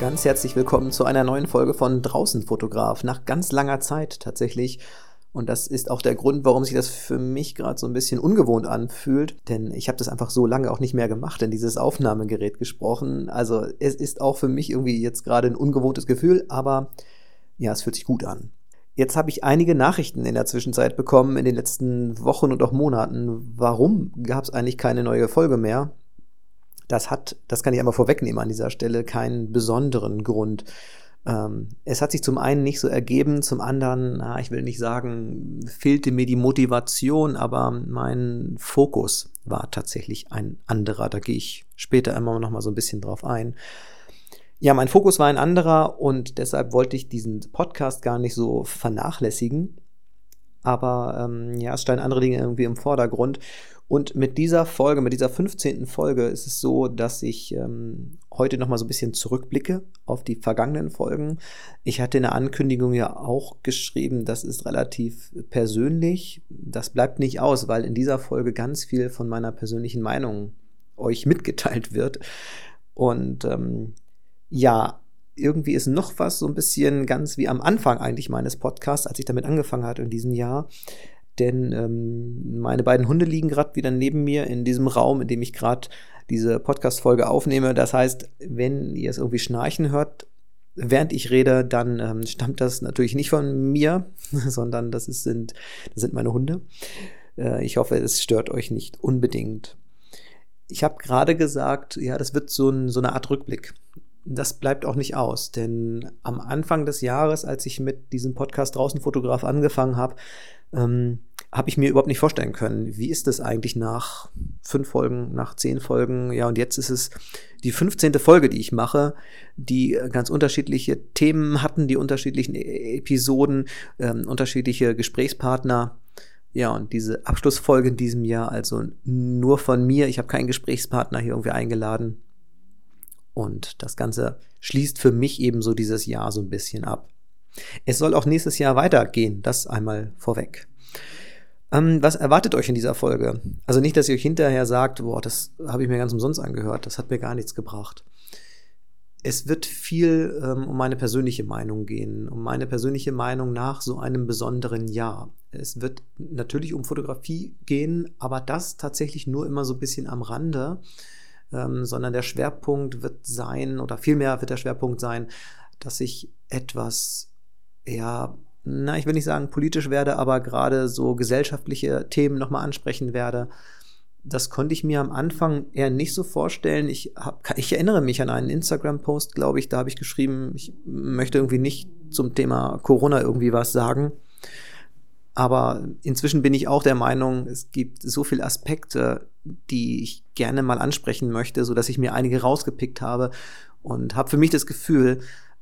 Ganz herzlich willkommen zu einer neuen Folge von Draußen Fotograf. Nach ganz langer Zeit tatsächlich. Und das ist auch der Grund, warum sich das für mich gerade so ein bisschen ungewohnt anfühlt. Denn ich habe das einfach so lange auch nicht mehr gemacht, in dieses Aufnahmegerät gesprochen. Also es ist auch für mich irgendwie jetzt gerade ein ungewohntes Gefühl, aber ja, es fühlt sich gut an. Jetzt habe ich einige Nachrichten in der Zwischenzeit bekommen, in den letzten Wochen und auch Monaten. Warum gab es eigentlich keine neue Folge mehr? Das hat, das kann ich einmal vorwegnehmen an dieser Stelle, keinen besonderen Grund. Ähm, es hat sich zum einen nicht so ergeben, zum anderen, na, ich will nicht sagen, fehlte mir die Motivation, aber mein Fokus war tatsächlich ein anderer. Da gehe ich später immer noch mal so ein bisschen drauf ein. Ja, mein Fokus war ein anderer und deshalb wollte ich diesen Podcast gar nicht so vernachlässigen. Aber ähm, ja, es standen andere Dinge irgendwie im Vordergrund. Und mit dieser Folge, mit dieser 15. Folge ist es so, dass ich ähm, heute nochmal so ein bisschen zurückblicke auf die vergangenen Folgen. Ich hatte in der Ankündigung ja auch geschrieben, das ist relativ persönlich. Das bleibt nicht aus, weil in dieser Folge ganz viel von meiner persönlichen Meinung euch mitgeteilt wird. Und ähm, ja, irgendwie ist noch was so ein bisschen ganz wie am Anfang eigentlich meines Podcasts, als ich damit angefangen hatte in diesem Jahr denn ähm, meine beiden Hunde liegen gerade wieder neben mir in diesem Raum, in dem ich gerade diese Podcast-Folge aufnehme. Das heißt, wenn ihr es irgendwie schnarchen hört, während ich rede, dann ähm, stammt das natürlich nicht von mir, sondern das, ist, sind, das sind meine Hunde. Äh, ich hoffe, es stört euch nicht unbedingt. Ich habe gerade gesagt, ja, das wird so, ein, so eine Art Rückblick das bleibt auch nicht aus, denn am Anfang des Jahres, als ich mit diesem Podcast draußen Fotograf angefangen habe, ähm, habe ich mir überhaupt nicht vorstellen können, wie ist das eigentlich nach fünf Folgen, nach zehn Folgen, ja, und jetzt ist es die 15. Folge, die ich mache, die ganz unterschiedliche Themen hatten, die unterschiedlichen e-, Episoden, ähm, unterschiedliche Gesprächspartner. Ja, und diese Abschlussfolge in diesem Jahr, also nur von mir, ich habe keinen Gesprächspartner hier irgendwie eingeladen, und das Ganze schließt für mich ebenso dieses Jahr so ein bisschen ab. Es soll auch nächstes Jahr weitergehen, das einmal vorweg. Ähm, was erwartet euch in dieser Folge? Also nicht, dass ihr euch hinterher sagt, boah, das habe ich mir ganz umsonst angehört, das hat mir gar nichts gebracht. Es wird viel ähm, um meine persönliche Meinung gehen, um meine persönliche Meinung nach so einem besonderen Jahr. Es wird natürlich um Fotografie gehen, aber das tatsächlich nur immer so ein bisschen am Rande ähm, sondern der Schwerpunkt wird sein, oder vielmehr wird der Schwerpunkt sein, dass ich etwas, ja, na, ich will nicht sagen politisch werde, aber gerade so gesellschaftliche Themen nochmal ansprechen werde. Das konnte ich mir am Anfang eher nicht so vorstellen. Ich, hab, ich erinnere mich an einen Instagram-Post, glaube ich, da habe ich geschrieben, ich möchte irgendwie nicht zum Thema Corona irgendwie was sagen. Aber inzwischen bin ich auch der Meinung, es gibt so viele Aspekte, die ich gerne mal ansprechen möchte, so dass ich mir einige rausgepickt habe und habe für mich das Gefühl,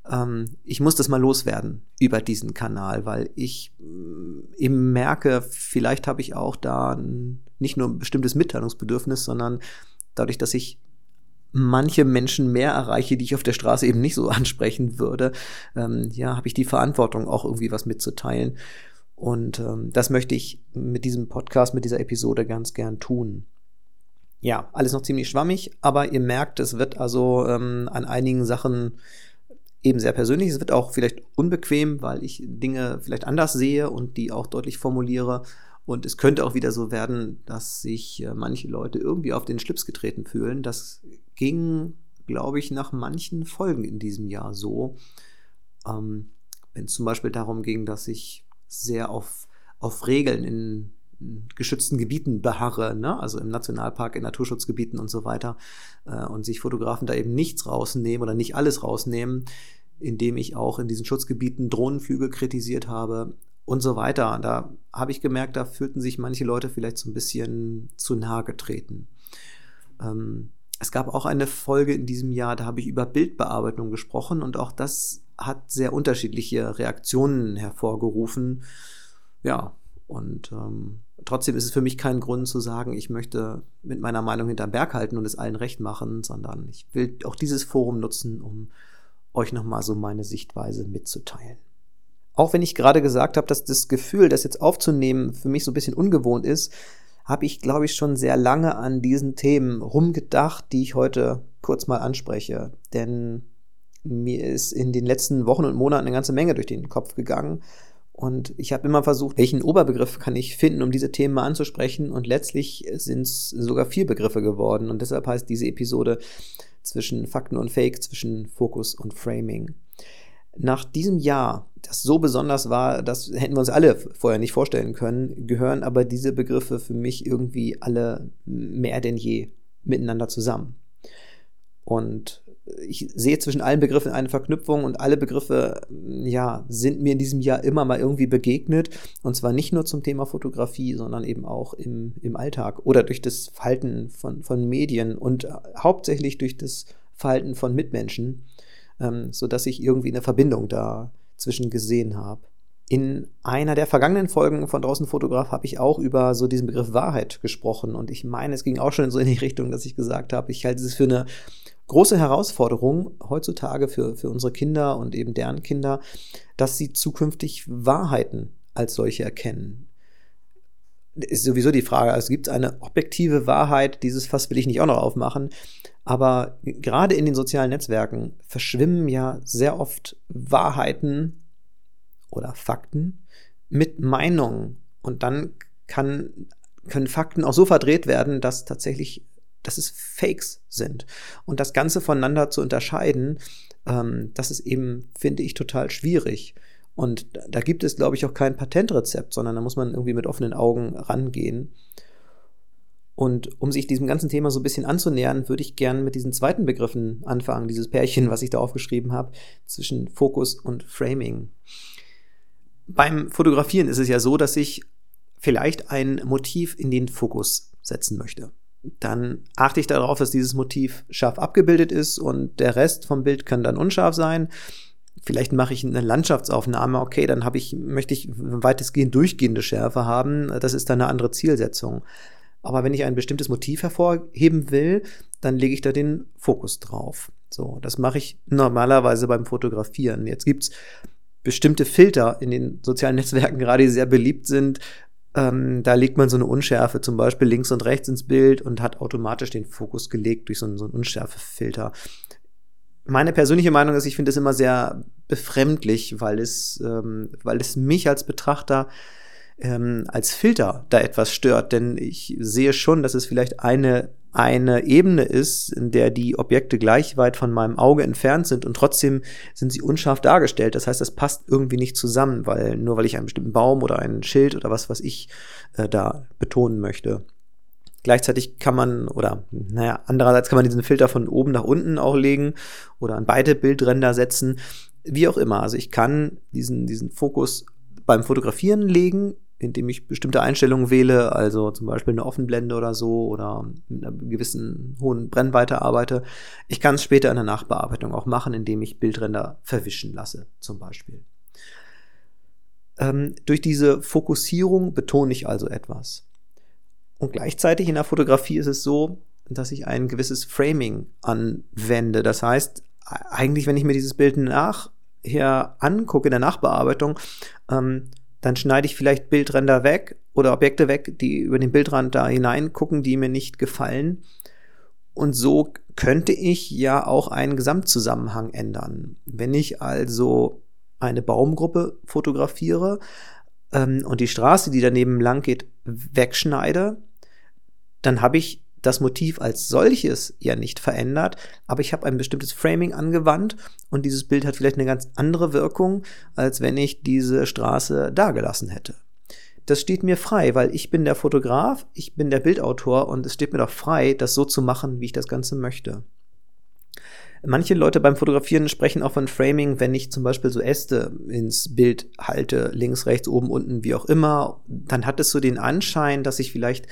ähm, ich muss das mal loswerden über diesen Kanal, weil ich äh, eben merke, vielleicht habe ich auch da nicht nur ein bestimmtes Mitteilungsbedürfnis, sondern dadurch, dass ich manche Menschen mehr erreiche, die ich auf der Straße eben nicht so ansprechen würde, ähm, ja, habe ich die Verantwortung auch irgendwie was mitzuteilen. Und ähm, das möchte ich mit diesem Podcast, mit dieser Episode ganz gern tun. Ja, alles noch ziemlich schwammig, aber ihr merkt, es wird also ähm, an einigen Sachen eben sehr persönlich. Es wird auch vielleicht unbequem, weil ich Dinge vielleicht anders sehe und die auch deutlich formuliere. Und es könnte auch wieder so werden, dass sich äh, manche Leute irgendwie auf den Schlips getreten fühlen. Das ging, glaube ich, nach manchen Folgen in diesem Jahr so. Ähm, Wenn es zum Beispiel darum ging, dass ich sehr auf, auf Regeln in, geschützten Gebieten beharre, ne? also im Nationalpark, in Naturschutzgebieten und so weiter, äh, und sich Fotografen da eben nichts rausnehmen oder nicht alles rausnehmen, indem ich auch in diesen Schutzgebieten Drohnenflüge kritisiert habe und so weiter. Da habe ich gemerkt, da fühlten sich manche Leute vielleicht so ein bisschen zu nahe getreten. Ähm, es gab auch eine Folge in diesem Jahr, da habe ich über Bildbearbeitung gesprochen und auch das hat sehr unterschiedliche Reaktionen hervorgerufen. Ja, und ähm, trotzdem ist es für mich kein Grund zu sagen, ich möchte mit meiner Meinung hinterm Berg halten und es allen recht machen, sondern ich will auch dieses Forum nutzen, um euch nochmal so meine Sichtweise mitzuteilen. Auch wenn ich gerade gesagt habe, dass das Gefühl, das jetzt aufzunehmen, für mich so ein bisschen ungewohnt ist, habe ich, glaube ich, schon sehr lange an diesen Themen rumgedacht, die ich heute kurz mal anspreche. Denn mir ist in den letzten Wochen und Monaten eine ganze Menge durch den Kopf gegangen. Und ich habe immer versucht, welchen Oberbegriff kann ich finden, um diese Themen mal anzusprechen. Und letztlich sind es sogar vier Begriffe geworden. Und deshalb heißt diese Episode zwischen Fakten und Fake, zwischen Fokus und Framing. Nach diesem Jahr, das so besonders war, das hätten wir uns alle vorher nicht vorstellen können, gehören aber diese Begriffe für mich irgendwie alle mehr denn je miteinander zusammen. Und ich sehe zwischen allen Begriffen eine Verknüpfung und alle Begriffe, ja, sind mir in diesem Jahr immer mal irgendwie begegnet. Und zwar nicht nur zum Thema Fotografie, sondern eben auch im, im Alltag oder durch das Verhalten von, von Medien und hauptsächlich durch das Verhalten von Mitmenschen, ähm, sodass ich irgendwie eine Verbindung dazwischen gesehen habe. In einer der vergangenen Folgen von Draußen Fotograf habe ich auch über so diesen Begriff Wahrheit gesprochen und ich meine, es ging auch schon so in die Richtung, dass ich gesagt habe, ich halte es für eine große Herausforderung heutzutage für, für unsere Kinder und eben deren Kinder, dass sie zukünftig Wahrheiten als solche erkennen. Ist sowieso die Frage, also gibt es eine objektive Wahrheit, dieses Fass will ich nicht auch noch aufmachen, aber gerade in den sozialen Netzwerken verschwimmen ja sehr oft Wahrheiten oder Fakten mit Meinungen und dann kann, können Fakten auch so verdreht werden, dass tatsächlich dass es Fakes sind. Und das Ganze voneinander zu unterscheiden, ähm, das ist eben, finde ich, total schwierig. Und da gibt es, glaube ich, auch kein Patentrezept, sondern da muss man irgendwie mit offenen Augen rangehen. Und um sich diesem ganzen Thema so ein bisschen anzunähern, würde ich gerne mit diesen zweiten Begriffen anfangen, dieses Pärchen, was ich da aufgeschrieben habe, zwischen Fokus und Framing. Beim Fotografieren ist es ja so, dass ich vielleicht ein Motiv in den Fokus setzen möchte dann achte ich darauf, dass dieses Motiv scharf abgebildet ist und der Rest vom Bild kann dann unscharf sein. Vielleicht mache ich eine Landschaftsaufnahme, okay, dann habe ich, möchte ich weitestgehend durchgehende Schärfe haben. Das ist dann eine andere Zielsetzung. Aber wenn ich ein bestimmtes Motiv hervorheben will, dann lege ich da den Fokus drauf. So, das mache ich normalerweise beim Fotografieren. Jetzt gibt's bestimmte Filter in den sozialen Netzwerken gerade, die sehr beliebt sind, ähm, da legt man so eine Unschärfe zum Beispiel links und rechts ins Bild und hat automatisch den Fokus gelegt durch so einen, so einen Unschärfefilter. Meine persönliche Meinung ist, ich finde es immer sehr befremdlich, weil es, ähm, weil es mich als Betrachter ähm, als Filter da etwas stört, denn ich sehe schon, dass es vielleicht eine eine Ebene ist, in der die Objekte gleich weit von meinem Auge entfernt sind und trotzdem sind sie unscharf dargestellt. Das heißt, das passt irgendwie nicht zusammen, weil nur weil ich einen bestimmten Baum oder ein Schild oder was, was ich äh, da betonen möchte. Gleichzeitig kann man, oder naja, andererseits kann man diesen Filter von oben nach unten auch legen oder an beide Bildränder setzen, wie auch immer. Also ich kann diesen, diesen Fokus beim Fotografieren legen, indem ich bestimmte Einstellungen wähle, also zum Beispiel eine Offenblende oder so oder mit einer gewissen hohen Brennweite arbeite. Ich kann es später in der Nachbearbeitung auch machen, indem ich Bildränder verwischen lasse, zum Beispiel. Ähm, durch diese Fokussierung betone ich also etwas. Und gleichzeitig in der Fotografie ist es so, dass ich ein gewisses Framing anwende. Das heißt, eigentlich, wenn ich mir dieses Bild nachher angucke in der Nachbearbeitung, ähm, dann schneide ich vielleicht Bildränder weg oder Objekte weg, die über den Bildrand da hineingucken, die mir nicht gefallen. Und so könnte ich ja auch einen Gesamtzusammenhang ändern. Wenn ich also eine Baumgruppe fotografiere ähm, und die Straße, die daneben lang geht, wegschneide, dann habe ich das Motiv als solches ja nicht verändert, aber ich habe ein bestimmtes Framing angewandt und dieses Bild hat vielleicht eine ganz andere Wirkung, als wenn ich diese Straße dagelassen hätte. Das steht mir frei, weil ich bin der Fotograf, ich bin der Bildautor und es steht mir doch frei, das so zu machen, wie ich das Ganze möchte. Manche Leute beim Fotografieren sprechen auch von Framing, wenn ich zum Beispiel so Äste ins Bild halte, links, rechts, oben, unten, wie auch immer, dann hat es so den Anschein, dass ich vielleicht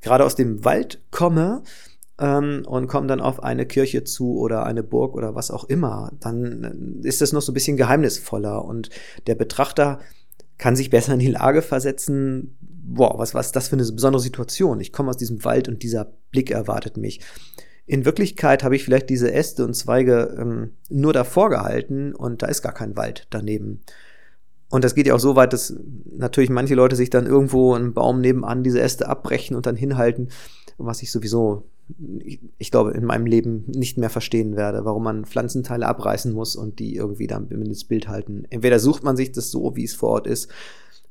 gerade aus dem Wald komme ähm, und komme dann auf eine Kirche zu oder eine Burg oder was auch immer, dann ist das noch so ein bisschen geheimnisvoller und der Betrachter kann sich besser in die Lage versetzen, boah, was, was ist das für eine besondere Situation? Ich komme aus diesem Wald und dieser Blick erwartet mich. In Wirklichkeit habe ich vielleicht diese Äste und Zweige ähm, nur davor gehalten und da ist gar kein Wald daneben. Und das geht ja auch so weit, dass natürlich manche Leute sich dann irgendwo einen Baum nebenan diese Äste abbrechen und dann hinhalten, was ich sowieso ich, glaube, in meinem Leben nicht mehr verstehen werde, warum man Pflanzenteile abreißen muss und die irgendwie dann ins Bild halten. Entweder sucht man sich das so, wie es vor Ort ist,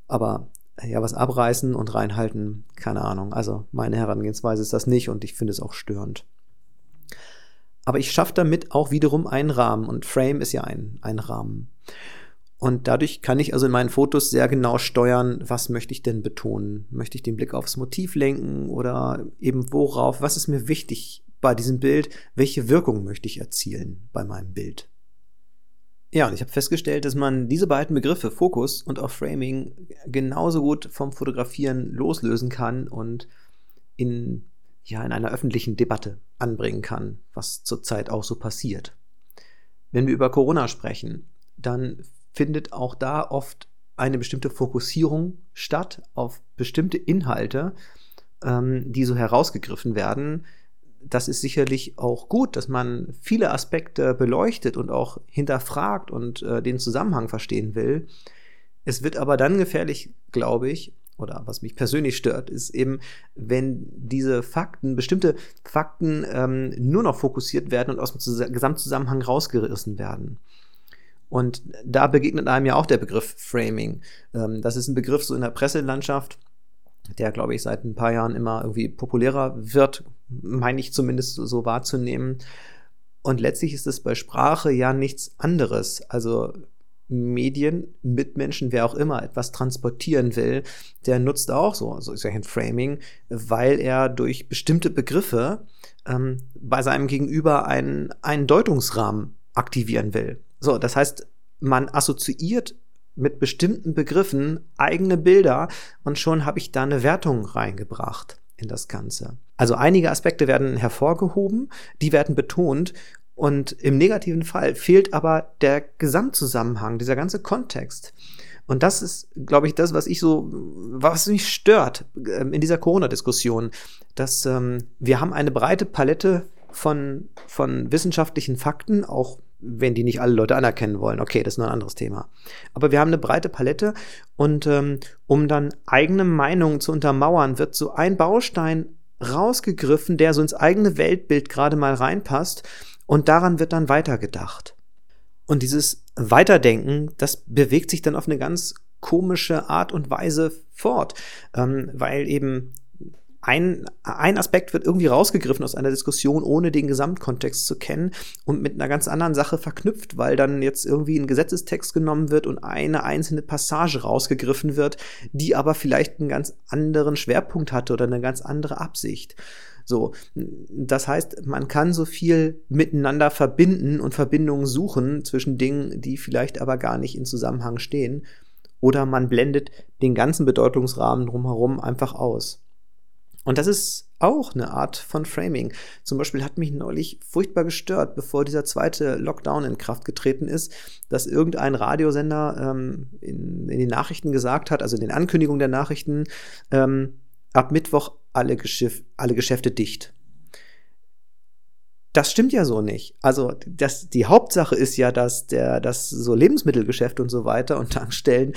aber ja, was abreißen und reinhalten, keine Ahnung. Also meine Herangehensweise ist das nicht und ich finde es auch störend. Aber ich schaffe damit auch wiederum einen Rahmen und Frame ist ja ein, ein Rahmen. Und dadurch kann ich also in meinen Fotos sehr genau steuern, was möchte ich denn betonen? Möchte ich den Blick aufs Motiv lenken oder eben worauf? Was ist mir wichtig bei diesem Bild? Welche Wirkung möchte ich erzielen bei meinem Bild? Ja, und ich habe festgestellt, dass man diese beiden Begriffe, Fokus und auch Framing, genauso gut vom Fotografieren loslösen kann und in, ja, in einer öffentlichen Debatte anbringen kann, was zurzeit auch so passiert. Wenn wir über Corona sprechen, dann findet auch da oft eine bestimmte Fokussierung statt auf bestimmte Inhalte, ähm, die so herausgegriffen werden, das ist sicherlich auch gut, dass man viele Aspekte beleuchtet und auch hinterfragt und äh, den Zusammenhang verstehen will. Es wird aber dann gefährlich, glaube ich, oder was mich persönlich stört, ist eben, wenn diese Fakten, bestimmte Fakten ähm, nur noch fokussiert werden und aus dem Gesamtzusammenhang rausgerissen werden. Und da begegnet einem ja auch der Begriff Framing. Ähm, das ist ein Begriff so in der Presselandschaft, der, glaube ich, seit ein paar Jahren immer irgendwie populärer wird, meine ich zumindest so wahrzunehmen. Und letztlich ist es bei Sprache ja nichts anderes. Also Medien, Mitmenschen, wer auch immer etwas transportieren will, der nutzt auch so, so ist ja ein Framing, weil er durch bestimmte Begriffe ähm, bei seinem Gegenüber einen, einen Deutungsrahmen aktivieren will. So, das heißt, man assoziiert mit bestimmten Begriffen eigene Bilder und schon habe ich da eine Wertung reingebracht in das Ganze. Also einige Aspekte werden hervorgehoben, die werden betont und im negativen Fall fehlt aber der Gesamtzusammenhang, dieser ganze Kontext. Und das ist, glaube ich, das, was ich so, was mich stört ähm, in dieser Corona-Diskussion, dass ähm, wir haben eine breite Palette von, von wissenschaftlichen Fakten, auch wenn die nicht alle Leute anerkennen wollen. Okay, das ist nur ein anderes Thema. Aber wir haben eine breite Palette und ähm, um dann eigene Meinungen zu untermauern, wird so ein Baustein rausgegriffen, der so ins eigene Weltbild gerade mal reinpasst und daran wird dann weitergedacht. Und dieses Weiterdenken, das bewegt sich dann auf eine ganz komische Art und Weise fort, ähm, weil eben ein, ein Aspekt wird irgendwie rausgegriffen aus einer Diskussion, ohne den Gesamtkontext zu kennen und mit einer ganz anderen Sache verknüpft, weil dann jetzt irgendwie ein Gesetzestext genommen wird und eine einzelne Passage rausgegriffen wird, die aber vielleicht einen ganz anderen Schwerpunkt hatte oder eine ganz andere Absicht. So, das heißt, man kann so viel miteinander verbinden und Verbindungen suchen zwischen Dingen, die vielleicht aber gar nicht in Zusammenhang stehen. Oder man blendet den ganzen Bedeutungsrahmen drumherum einfach aus. Und das ist auch eine Art von Framing. Zum Beispiel hat mich neulich furchtbar gestört, bevor dieser zweite Lockdown in Kraft getreten ist, dass irgendein Radiosender ähm, in, in, den Nachrichten gesagt hat, also in den Ankündigungen der Nachrichten, ähm, ab Mittwoch alle, Geschäf alle Geschäfte dicht. Das stimmt ja so nicht. Also das, die Hauptsache ist ja, dass der, dass so Lebensmittelgeschäfte und so weiter und Tankstellen,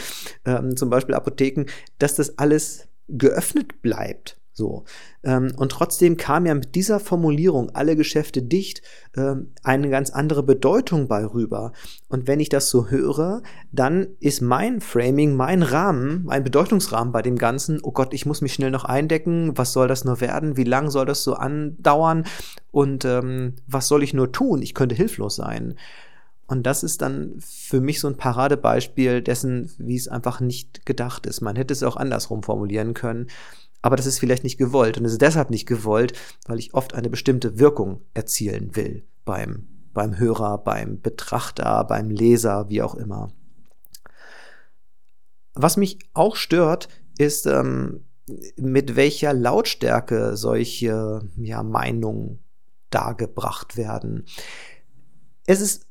ähm, zum Beispiel Apotheken, dass das alles geöffnet bleibt. So. Ähm, und trotzdem kam ja mit dieser Formulierung alle Geschäfte dicht ähm, eine ganz andere Bedeutung bei rüber. Und wenn ich das so höre, dann ist mein Framing, mein Rahmen, mein Bedeutungsrahmen bei dem Ganzen, oh Gott, ich muss mich schnell noch eindecken, was soll das nur werden, wie lang soll das so andauern und ähm, was soll ich nur tun? Ich könnte hilflos sein. Und das ist dann für mich so ein Paradebeispiel dessen, wie es einfach nicht gedacht ist. Man hätte es auch andersrum formulieren können aber das ist vielleicht nicht gewollt und ist deshalb nicht gewollt, weil ich oft eine bestimmte Wirkung erzielen will beim, beim Hörer, beim Betrachter, beim Leser, wie auch immer. Was mich auch stört, ist, ähm, mit welcher Lautstärke solche ja, Meinungen dargebracht werden. Es ist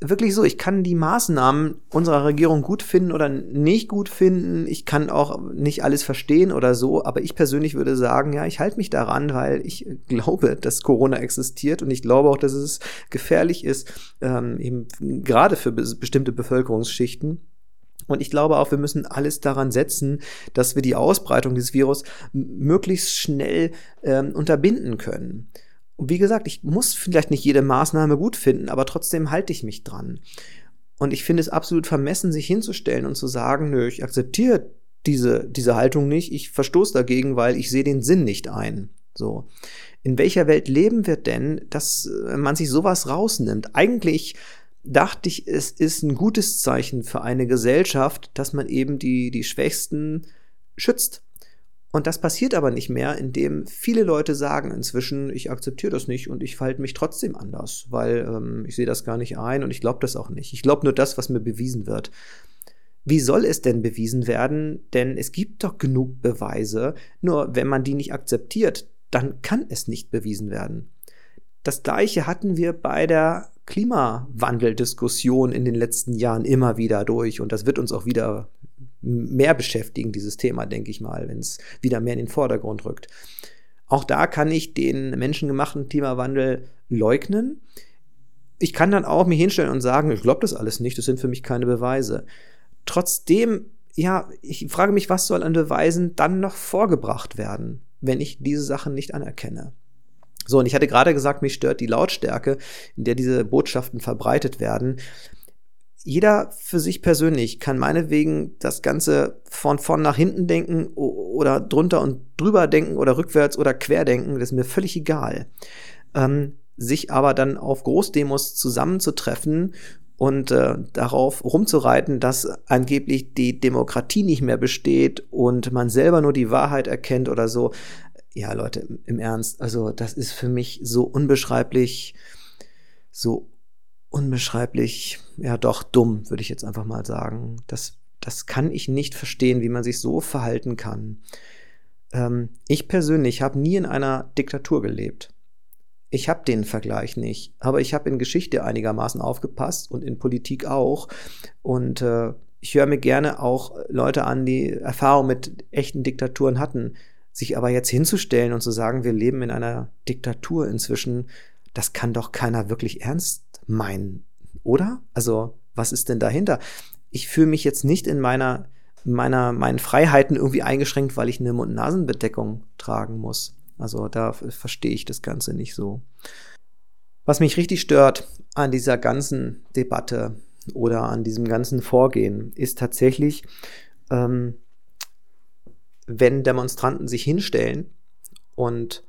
wirklich so, ich kann die Maßnahmen unserer Regierung gut finden oder nicht gut finden. Ich kann auch nicht alles verstehen oder so, aber ich persönlich würde sagen, ja, ich halte mich daran, weil ich glaube, dass Corona existiert und ich glaube auch, dass es gefährlich ist, ähm, eben gerade für be bestimmte Bevölkerungsschichten. Und ich glaube auch, wir müssen alles daran setzen, dass wir die Ausbreitung dieses Virus möglichst schnell ähm, unterbinden können. Und wie gesagt, ich muss vielleicht nicht jede Maßnahme gut finden, aber trotzdem halte ich mich dran. Und ich finde es absolut vermessen, sich hinzustellen und zu sagen, nö, ich akzeptiere diese, diese Haltung nicht, ich verstoße dagegen, weil ich sehe den Sinn nicht ein. So. In welcher Welt leben wir denn, dass äh, man sich sowas rausnimmt? Eigentlich dachte ich, es ist ein gutes Zeichen für eine Gesellschaft, dass man eben die, die Schwächsten schützt. Und das passiert aber nicht mehr, indem viele Leute sagen inzwischen, ich akzeptiere das nicht und ich verhalte mich trotzdem anders, weil ähm, ich sehe das gar nicht ein und ich glaube das auch nicht. Ich glaube nur das, was mir bewiesen wird. Wie soll es denn bewiesen werden? Denn es gibt doch genug Beweise, nur wenn man die nicht akzeptiert, dann kann es nicht bewiesen werden. Das gleiche hatten wir bei der Klimawandeldiskussion in den letzten Jahren immer wieder durch und das wird uns auch wieder mehr beschäftigen, dieses Thema, denke ich mal, wenn es wieder mehr in den Vordergrund rückt. Auch da kann ich den menschengemachten Klimawandel leugnen. Ich kann dann auch mich hinstellen und sagen, ich glaube das alles nicht, das sind für mich keine Beweise. Trotzdem, ja, ich frage mich, was soll an Beweisen dann noch vorgebracht werden, wenn ich diese Sachen nicht anerkenne? So, und ich hatte gerade gesagt, mich stört die Lautstärke, in der diese Botschaften verbreitet werden jeder für sich persönlich kann meinetwegen das Ganze von vorn nach hinten denken oder drunter und drüber denken oder rückwärts oder quer denken, das ist mir völlig egal. Ähm, sich aber dann auf Großdemos zusammenzutreffen und äh, darauf rumzureiten, dass angeblich die Demokratie nicht mehr besteht und man selber nur die Wahrheit erkennt oder so. Ja, Leute, im Ernst, also das ist für mich so unbeschreiblich, so unbeschreiblich, ja doch dumm, würde ich jetzt einfach mal sagen. Das, das kann ich nicht verstehen, wie man sich so verhalten kann. Ähm, ich persönlich habe nie in einer Diktatur gelebt. Ich habe den Vergleich nicht, aber ich habe in Geschichte einigermaßen aufgepasst und in Politik auch. Und äh, ich höre mir gerne auch Leute an, die Erfahrung mit echten Diktaturen hatten. Sich aber jetzt hinzustellen und zu sagen, wir leben in einer Diktatur inzwischen, das kann doch keiner wirklich ernst meinen, oder? Also, was ist denn dahinter? Ich fühle mich jetzt nicht in meiner, meiner, meinen Freiheiten irgendwie eingeschränkt, weil ich eine Mund-Nasen-Bedeckung tragen muss. Also, da verstehe ich das Ganze nicht so. Was mich richtig stört an dieser ganzen Debatte oder an diesem ganzen Vorgehen, ist tatsächlich, ähm, wenn Demonstranten sich hinstellen und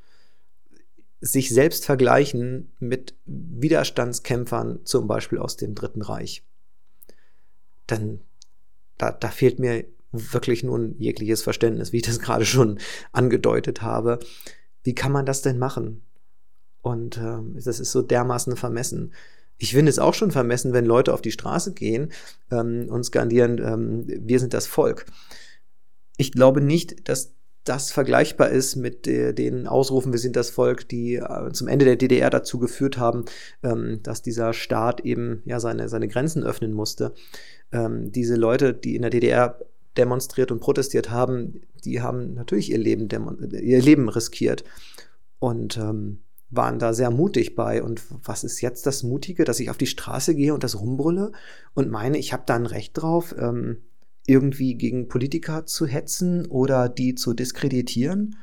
sich selbst vergleichen mit Widerstandskämpfern, zum Beispiel aus dem Dritten Reich. Dann, da, da fehlt mir wirklich nun jegliches Verständnis, wie ich das gerade schon angedeutet habe. Wie kann man das denn machen? Und ähm, das ist so dermaßen vermessen. Ich finde es auch schon vermessen, wenn Leute auf die Straße gehen ähm, und skandieren, ähm, wir sind das Volk. Ich glaube nicht, dass das vergleichbar ist mit äh, den Ausrufen, wir sind das Volk, die äh, zum Ende der DDR dazu geführt haben, ähm, dass dieser Staat eben ja seine, seine Grenzen öffnen musste. Ähm, diese Leute, die in der DDR demonstriert und protestiert haben, die haben natürlich ihr Leben, ihr Leben riskiert und ähm, waren da sehr mutig bei. Und was ist jetzt das Mutige, dass ich auf die Straße gehe und das rumbrülle und meine, ich habe da ein Recht drauf? Irgendwie gegen Politiker zu hetzen oder die zu diskreditieren.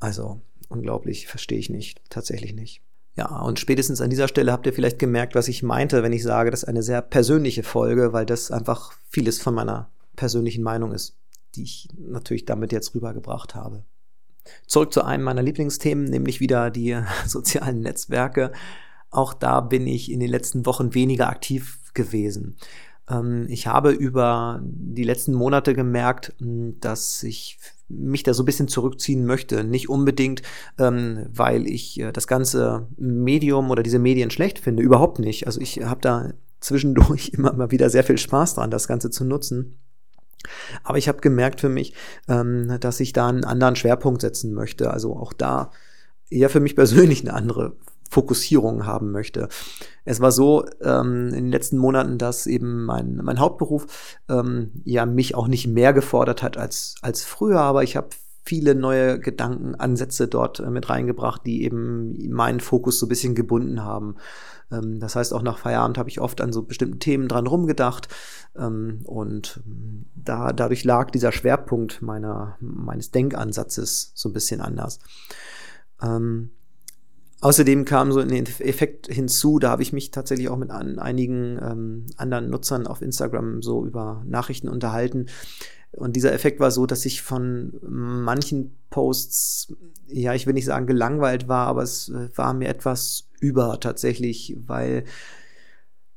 Also unglaublich, verstehe ich nicht, tatsächlich nicht. Ja, und spätestens an dieser Stelle habt ihr vielleicht gemerkt, was ich meinte, wenn ich sage, das ist eine sehr persönliche Folge, weil das einfach vieles von meiner persönlichen Meinung ist, die ich natürlich damit jetzt rübergebracht habe. Zurück zu einem meiner Lieblingsthemen, nämlich wieder die sozialen Netzwerke. Auch da bin ich in den letzten Wochen weniger aktiv gewesen. Ähm, ich habe über die letzten Monate gemerkt, hm, dass ich mich da so ein bisschen zurückziehen möchte. Nicht unbedingt, ähm, weil ich äh, das ganze Medium oder diese Medien schlecht finde. Überhaupt nicht. Also ich habe da zwischendurch immer mal wieder sehr viel Spaß dran, das Ganze zu nutzen. Aber ich habe gemerkt für mich, ähm, dass ich da einen anderen Schwerpunkt setzen möchte. Also auch da eher für mich persönlich eine andere Fokussierung haben möchte. Es war so ähm, in den letzten Monaten, dass eben mein, mein Hauptberuf ähm, ja mich auch nicht mehr gefordert hat als, als früher, aber ich habe viele neue Gedankenansätze dort äh, mit reingebracht, die eben meinen Fokus so ein bisschen gebunden haben. Ähm, das heißt, auch nach Feierabend habe ich oft an so bestimmten Themen dran rumgedacht. Ähm, und da, dadurch lag dieser Schwerpunkt meiner, meines Denkansatzes so ein bisschen anders. Ähm, Außerdem kam so ein Effekt hinzu, da habe ich mich tatsächlich auch mit an, einigen ähm, anderen Nutzern auf Instagram so über Nachrichten unterhalten. Und dieser Effekt war so, dass ich von manchen Posts, ja, ich will nicht sagen gelangweilt war, aber es war mir etwas über tatsächlich, weil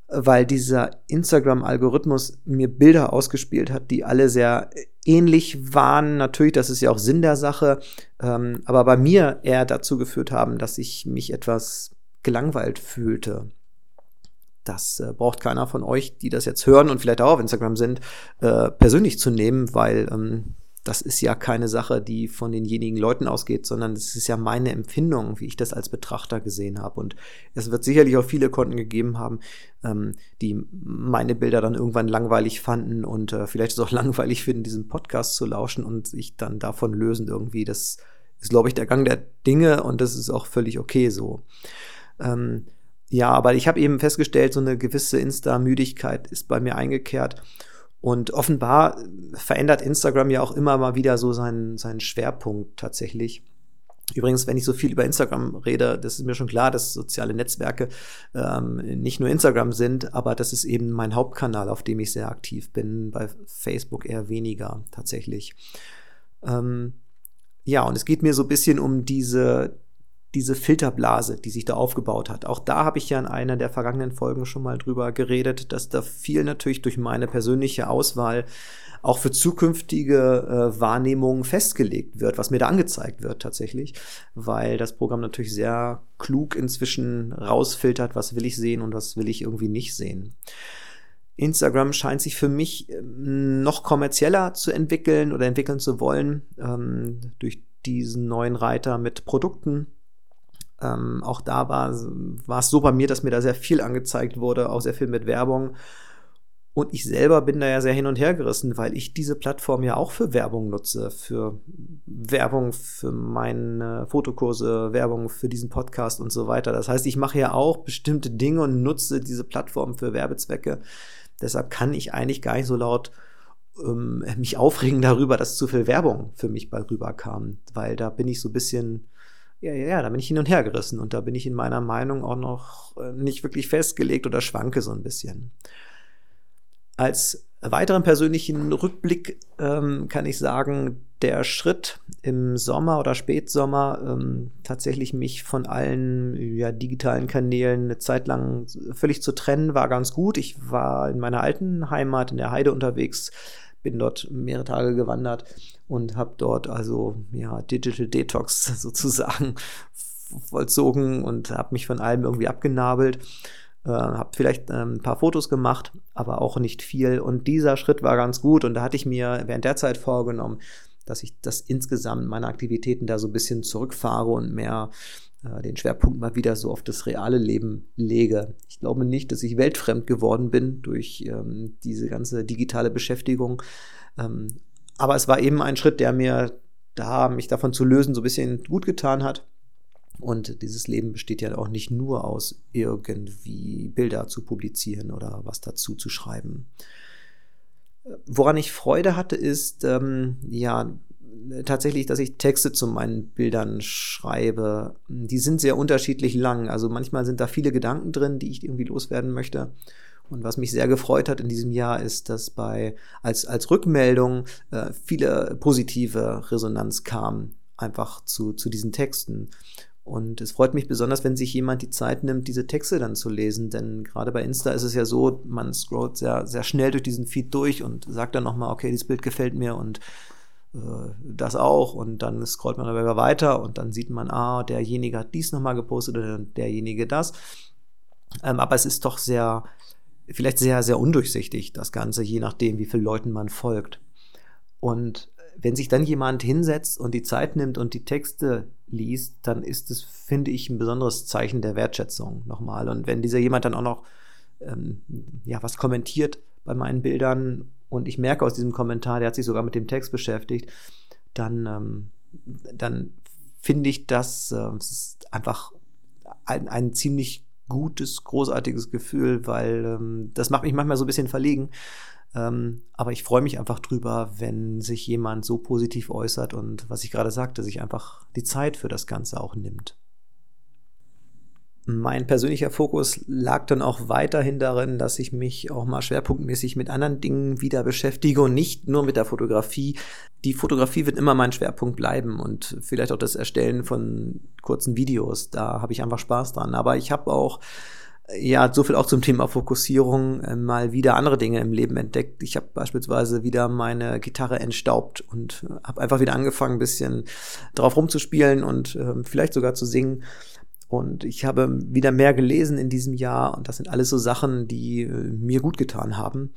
weil dieser Instagram-Algorithmus mir Bilder ausgespielt hat, die alle sehr ähnlich waren. Natürlich, das ist ja auch Sinn der Sache, ähm, aber bei mir eher dazu geführt haben, dass ich mich etwas gelangweilt fühlte. Das äh, braucht keiner von euch, die das jetzt hören und vielleicht auch auf Instagram sind, äh, persönlich zu nehmen, weil ähm, das ist ja keine Sache, die von denjenigen Leuten ausgeht, sondern es ist ja meine Empfindung, wie ich das als Betrachter gesehen habe. Und es wird sicherlich auch viele Konten gegeben haben, ähm, die meine Bilder dann irgendwann langweilig fanden und äh, vielleicht es auch langweilig finden, diesen Podcast zu lauschen und sich dann davon lösen irgendwie. Das ist, glaube ich, der Gang der Dinge und das ist auch völlig okay so. Ähm, ja, aber ich habe eben festgestellt, so eine gewisse Insta-Müdigkeit ist bei mir eingekehrt. Und offenbar verändert Instagram ja auch immer mal wieder so seinen, seinen Schwerpunkt tatsächlich. Übrigens, wenn ich so viel über Instagram rede, das ist mir schon klar, dass soziale Netzwerke ähm, nicht nur Instagram sind, aber das ist eben mein Hauptkanal, auf dem ich sehr aktiv bin. Bei Facebook eher weniger tatsächlich. Ähm, ja, und es geht mir so ein bisschen um diese, diese Filterblase, die sich da aufgebaut hat. Auch da habe ich ja in einer der vergangenen Folgen schon mal drüber geredet, dass da viel natürlich durch meine persönliche Auswahl auch für zukünftige äh, Wahrnehmungen festgelegt wird, was mir da angezeigt wird tatsächlich, weil das Programm natürlich sehr klug inzwischen rausfiltert, was will ich sehen und was will ich irgendwie nicht sehen. Instagram scheint sich für mich ähm, noch kommerzieller zu entwickeln oder entwickeln zu wollen ähm, durch diesen neuen Reiter mit Produkten ähm, auch da war, es so bei mir, dass mir da sehr viel angezeigt wurde, auch sehr viel mit Werbung. Und ich selber bin da ja sehr hin und her gerissen, weil ich diese Plattform ja auch für Werbung nutze, für Werbung für meine Fotokurse, Werbung für diesen Podcast und so weiter. Das heißt, ich mache ja auch bestimmte Dinge und nutze diese Plattform für Werbezwecke. Deshalb kann ich eigentlich gar nicht so laut ähm, mich aufregen darüber, dass zu viel Werbung für mich bei rüberkam, weil da bin ich so ein bisschen ja, ja, ja, da bin ich hin und her gerissen und da bin ich in meiner Meinung auch noch äh, nicht wirklich festgelegt oder schwanke so ein bisschen. Als weiteren persönlichen Rückblick ähm, kann ich sagen, der Schritt im Sommer oder Spätsommer ähm, tatsächlich mich von allen ja, digitalen Kanälen eine Zeit lang völlig zu trennen, war ganz gut. Ich war in meiner alten Heimat in der Heide unterwegs, bin dort mehrere Tage gewandert und habe dort also ja Digital Detox sozusagen vollzogen und habe mich von allem irgendwie abgenabelt. Äh, habe vielleicht ähm, ein paar Fotos gemacht, aber auch nicht viel. Und dieser Schritt war ganz gut. Und da hatte ich mir während der Zeit vorgenommen, dass ich das insgesamt meine Aktivitäten da so ein bisschen zurückfahre und mehr äh, den Schwerpunkt mal wieder so auf das reale Leben lege. Ich glaube nicht, dass ich weltfremd geworden bin durch ähm, diese ganze digitale Beschäftigung. Ähm, aber es war eben ein Schritt, der mir da, mich davon zu lösen, so ein bisschen gut getan hat. Und dieses Leben besteht ja auch nicht nur aus irgendwie Bilder zu publizieren oder was dazu zu schreiben. Woran ich Freude hatte, ist ähm, ja tatsächlich, dass ich Texte zu meinen Bildern schreibe. Die sind sehr unterschiedlich lang. Also manchmal sind da viele Gedanken drin, die ich irgendwie loswerden möchte. Und was mich sehr gefreut hat in diesem Jahr ist, dass bei als, als Rückmeldung äh, viele positive Resonanz kam, einfach zu, zu diesen Texten. Und es freut mich besonders, wenn sich jemand die Zeit nimmt, diese Texte dann zu lesen. Denn gerade bei Insta ist es ja so, man scrollt sehr, sehr schnell durch diesen Feed durch und sagt dann nochmal, okay, dieses Bild gefällt mir und äh, das auch. Und dann scrollt man aber weiter und dann sieht man, ah, derjenige hat dies nochmal gepostet oder derjenige das. Ähm, aber es ist doch sehr, vielleicht sehr, sehr undurchsichtig, das Ganze, je nachdem, wie vielen Leuten man folgt. Und wenn sich dann jemand hinsetzt und die Zeit nimmt und die Texte liest, dann ist es, finde ich, ein besonderes Zeichen der Wertschätzung nochmal. Und wenn dieser jemand dann auch noch ähm, ja, was kommentiert bei meinen Bildern und ich merke aus diesem Kommentar, der hat sich sogar mit dem Text beschäftigt, dann ähm, dann finde ich das äh, einfach ein, ein ziemlich gutes, großartiges Gefühl, weil ähm, das macht mich manchmal so ein bisschen verlegen. Ähm, aber ich freue mich einfach drüber, wenn sich jemand so positiv äußert und was ich gerade sagte, sich einfach die Zeit für das Ganze auch nimmt. Mein persönlicher Fokus lag dann auch weiterhin darin, dass ich mich auch mal schwerpunktmäßig mit anderen Dingen wieder beschäftige und nicht nur mit der Fotografie. Die Fotografie wird immer mein Schwerpunkt bleiben und vielleicht auch das Erstellen von kurzen Videos. Da habe ich einfach Spaß dran. Aber ich habe auch ja, so viel auch zum Thema Fokussierung, äh, mal wieder andere Dinge im Leben entdeckt. Ich habe beispielsweise wieder meine Gitarre entstaubt und äh, habe einfach wieder angefangen, ein bisschen drauf rumzuspielen und äh, vielleicht sogar zu singen. Und ich habe wieder mehr gelesen in diesem Jahr und das sind alles so Sachen, die äh, mir gut getan haben.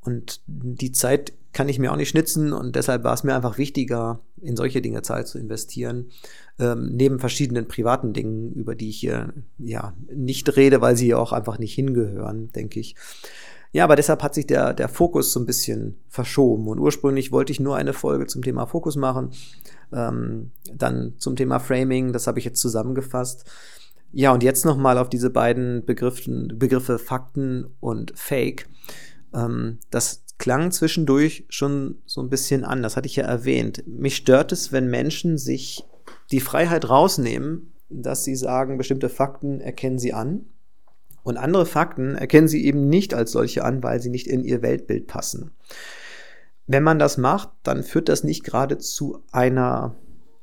Und die Zeit kann ich mir auch nicht schnitzen und deshalb war es mir einfach wichtiger, in solche Dinge Zeit zu investieren, ähm, neben verschiedenen privaten Dingen, über die ich hier ja nicht rede, weil sie auch einfach nicht hingehören, denke ich. Ja, aber deshalb hat sich der, der Fokus so ein bisschen verschoben. Und ursprünglich wollte ich nur eine Folge zum Thema Fokus machen. Ähm, dann zum Thema Framing, das habe ich jetzt zusammengefasst. Ja, und jetzt nochmal auf diese beiden Begriffen, Begriffe Fakten und Fake. Ähm, das klang zwischendurch schon so ein bisschen an, das hatte ich ja erwähnt. Mich stört es, wenn Menschen sich die Freiheit rausnehmen, dass sie sagen, bestimmte Fakten erkennen sie an und andere Fakten erkennen sie eben nicht als solche an, weil sie nicht in ihr Weltbild passen. Wenn man das macht, dann führt das nicht gerade zu einer,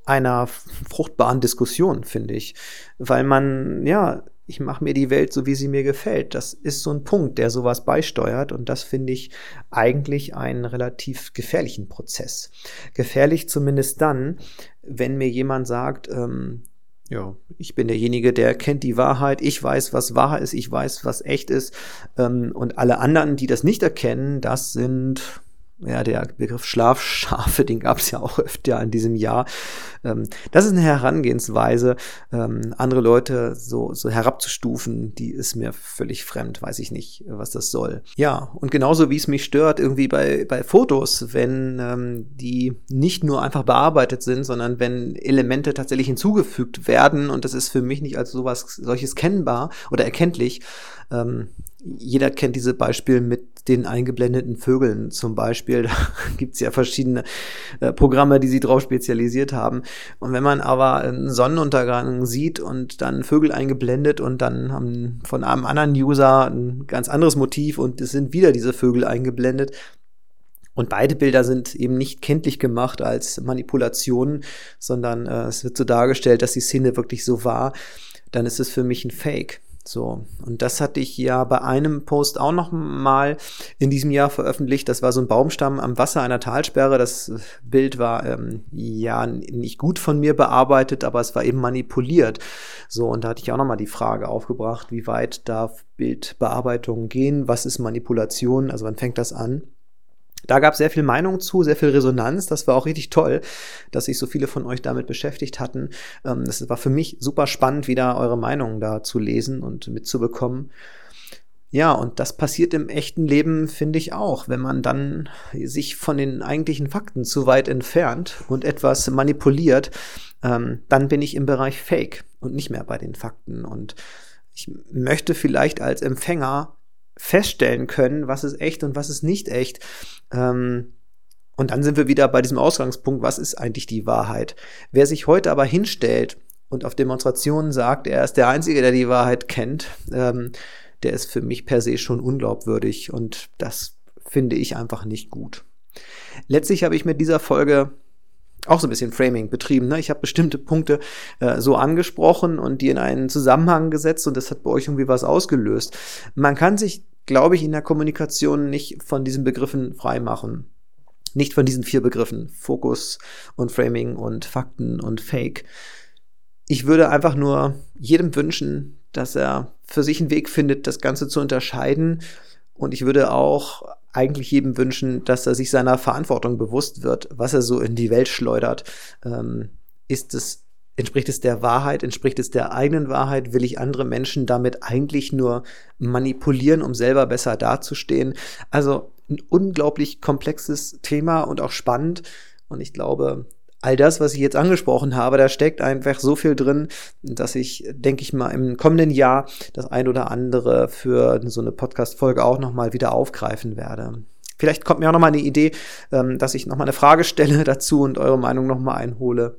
einer fruchtbaren Diskussion, finde ich. Weil man, ja, ich mache mir die Welt so, wie sie mir gefällt. Das ist so ein Punkt, der sowas beisteuert und das finde ich eigentlich einen relativ gefährlichen Prozess. Gefährlich zumindest dann, wenn mir jemand sagt, ähm, ja, ich bin derjenige, der kennt die Wahrheit, ich weiß, was wahr ist, ich weiß, was echt ist. Ähm, und alle anderen, die das nicht erkennen, das sind ja, der Begriff Schlafschafe, den gab es ja auch öfter in diesem Jahr. Ähm, das ist eine Herangehensweise, ähm, andere Leute so, so herabzustufen, die ist mir völlig fremd, weiß ich nicht, was das soll. Ja, und genauso wie es mich stört, irgendwie bei, bei Fotos, wenn ähm, die nicht nur einfach bearbeitet sind, sondern wenn Elemente tatsächlich hinzugefügt werden und das ist für mich nicht als sowas solches kennbar oder erkenntlich, ähm, jeder kennt diese Beispiele mit den eingeblendeten Vögeln zum Beispiel. Da gibt's ja verschiedene äh, Programme, die sie drauf spezialisiert haben. Und wenn man aber einen Sonnenuntergang sieht und dann Vögel eingeblendet und dann haben von einem anderen User ein ganz anderes Motiv und es sind wieder diese Vögel eingeblendet, und beide Bilder sind eben nicht kenntlich gemacht als Manipulationen, sondern äh, es wird so dargestellt, dass die Szene wirklich so war. Dann ist es für mich ein Fake. So, und das hatte ich ja bei einem Post auch noch mal in diesem Jahr veröffentlicht. Das war so ein Baumstamm am Wasser einer Talsperre. Das Bild war ähm, ja nicht gut von mir bearbeitet, aber es war eben manipuliert. So, und da hatte ich auch noch mal die Frage aufgebracht, wie weit darf Bildbearbeitung gehen? Was ist Manipulation? Also wann fängt das an? Da gab es sehr viel Meinung zu, sehr viel Resonanz. Das war auch richtig toll, dass sich so viele von euch damit beschäftigt hatten. Ähm, das war für mich super spannend, wieder eure Meinungen da zu lesen und mitzubekommen. Ja, und das passiert im echten Leben, finde ich auch, wenn man dann sich von den eigentlichen Fakten zu weit entfernt und etwas manipuliert, ähm, dann bin ich im Bereich Fake und nicht mehr bei den Fakten. Und ich möchte vielleicht als Empfänger feststellen können, was ist echt und was ist nicht echt. Ähm, und dann sind wir wieder bei diesem Ausgangspunkt, was ist eigentlich die Wahrheit? Wer sich heute aber hinstellt und auf Demonstrationen sagt, er ist der Einzige, der die Wahrheit kennt, ähm, der ist für mich per se schon unglaubwürdig und das finde ich einfach nicht gut. Letztlich habe ich mit dieser Folge auch so ein bisschen Framing betrieben. Ne? Ich habe bestimmte Punkte äh, so angesprochen und die in einen Zusammenhang gesetzt und das hat bei euch irgendwie was ausgelöst. Man kann sich, glaube ich, in der Kommunikation nicht von diesen Begriffen freimachen. Nicht von diesen vier Begriffen. Fokus und Framing und Fakten und Fake. Ich würde einfach nur jedem wünschen, dass er für sich einen Weg findet, das Ganze zu unterscheiden. Und ich würde auch eigentlich jedem wünschen, dass er sich seiner Verantwortung bewusst wird, was er so in die Welt schleudert. Ähm, ist es, entspricht es der Wahrheit, entspricht es der eigenen Wahrheit? Will ich andere Menschen damit eigentlich nur manipulieren, um selber besser dazustehen? Also ein unglaublich komplexes Thema und auch spannend. Und ich glaube, all das, was ich jetzt angesprochen habe, da steckt einfach so viel drin, dass ich, denke ich mal, im kommenden Jahr das ein oder andere für so eine Podcast-Folge auch nochmal wieder aufgreifen werde. Vielleicht kommt mir auch nochmal eine Idee, ähm, dass ich nochmal eine Frage stelle dazu und eure Meinung nochmal einhole.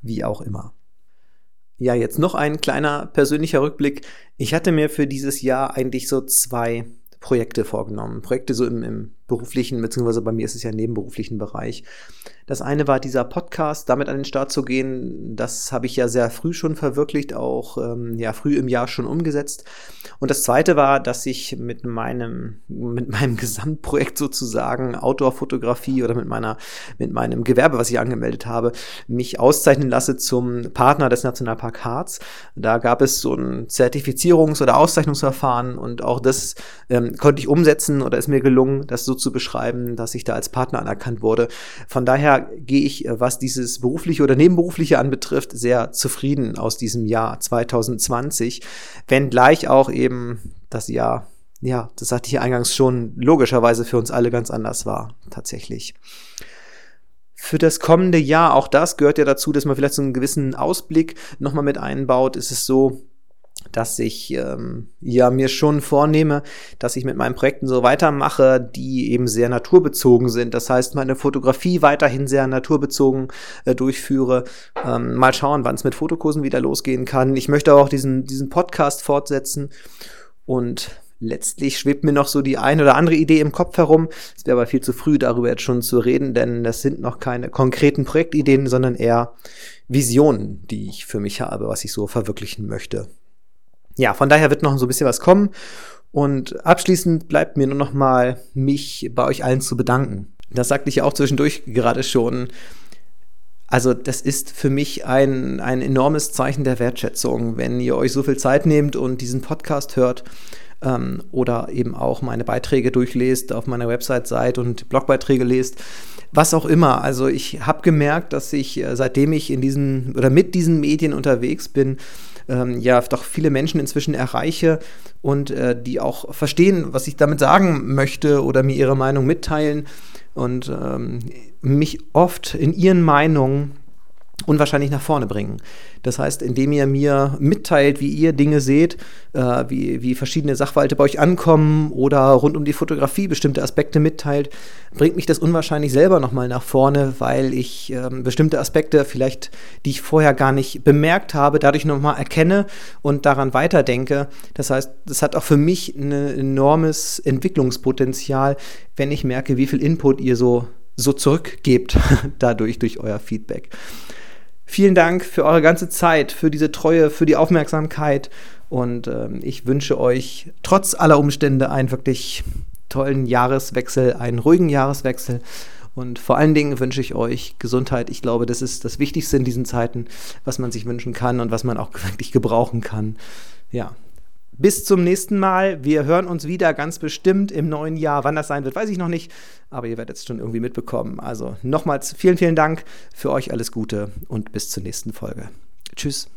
Wie auch immer. Ja, jetzt noch ein kleiner persönlicher Rückblick. Ich hatte mir für dieses Jahr eigentlich so zwei Projekte vorgenommen. Projekte so im, im beruflichen, beziehungsweise bei mir ist es ja nebenberuflichen Bereich. Das eine war dieser Podcast, damit an den Start zu gehen. Das habe ich ja sehr früh schon verwirklicht, auch ähm, ja früh im Jahr schon umgesetzt. Und das zweite war, dass ich mit meinem, mit meinem Gesamtprojekt sozusagen Outdoor-Fotografie oder mit meiner, mit meinem Gewerbe, was ich angemeldet habe, mich auszeichnen lasse zum Partner des Nationalpark Harz. Da gab es so ein Zertifizierungs- oder Auszeichnungsverfahren und auch das ähm, konnte ich umsetzen oder ist mir gelungen, das so zu beschreiben, dass ich da als Partner anerkannt wurde. Von daher gehe ich, äh, was dieses berufliche oder nebenberufliche anbetrifft, sehr zufrieden aus diesem Jahr 2020, wenngleich auch eben das Jahr ja, das sagte ich eingangs schon, logischerweise für uns alle ganz anders war, tatsächlich. Für das kommende Jahr, auch das gehört ja dazu, dass man vielleicht so einen gewissen Ausblick nochmal mit einbaut, ist es so, dass ich ähm, ja mir schon vornehme, dass ich mit meinen Projekten so weitermache, die eben sehr naturbezogen sind. Das heißt, meine Fotografie weiterhin sehr naturbezogen äh, durchführe. Ähm, mal schauen, wann es mit Fotokursen wieder losgehen kann. Ich möchte auch diesen, diesen Podcast fortsetzen und letztlich schwebt mir noch so die ein oder andere Idee im Kopf herum. Es wäre aber viel zu früh, darüber jetzt schon zu reden, denn das sind noch keine konkreten Projektideen, sondern eher Visionen, die ich für mich habe, was ich so verwirklichen möchte ja, von daher wird noch so ein bisschen was kommen. Und abschließend bleibt mir nur noch mal, mich bei euch allen zu bedanken. Das sagte ich ja auch zwischendurch gerade schon. Also das ist für mich ein, ein enormes Zeichen der Wertschätzung, wenn ihr euch so viel Zeit nehmt und diesen Podcast hört ähm, oder eben auch meine Beiträge durchlest, auf meiner Website seid und Blogbeiträge lest, was auch immer. Also ich habe gemerkt, dass ich, äh, seitdem ich in diesen oder mit diesen Medien unterwegs bin, ähm, ja doch viele Menschen inzwischen erreiche und äh, die auch verstehen, was ich damit sagen möchte oder mir ihre Meinung mitteilen. Und ähm, mich oft in ihren Meinungen unwahrscheinlich nach vorne bringen. Das heißt, indem ihr mir mitteilt, wie ihr Dinge seht, äh, wie, wie verschiedene Sachverhalte bei euch ankommen oder rund um die Fotografie bestimmte Aspekte mitteilt, bringt mich das unwahrscheinlich selber nochmal nach vorne, weil ich äh, bestimmte Aspekte vielleicht, die ich vorher gar nicht bemerkt habe, dadurch nochmal erkenne und daran weiterdenke. Das heißt, das hat auch für mich ein enormes Entwicklungspotenzial, wenn ich merke, wie viel Input ihr so so zurückgebt dadurch durch euer Feedback. Vielen Dank für eure ganze Zeit, für diese Treue, für die Aufmerksamkeit und ähm, ich wünsche euch trotz aller Umstände einen wirklich tollen Jahreswechsel, einen ruhigen Jahreswechsel und vor allen Dingen wünsche ich euch Gesundheit. Ich glaube, das ist das Wichtigste in diesen Zeiten, was man sich wünschen kann und was man auch wirklich gebrauchen kann. Ja, bis zum nächsten Mal. Wir hören uns wieder ganz bestimmt im neuen Jahr. Wann das sein wird, weiß ich noch nicht, aber ihr werdet es schon irgendwie mitbekommen. Also nochmals vielen, vielen Dank für euch alles Gute und bis zur nächsten Folge. Tschüss.